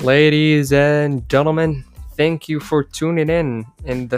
Ladies and gentlemen, thank you for tuning in in the